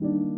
Música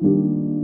Thank you.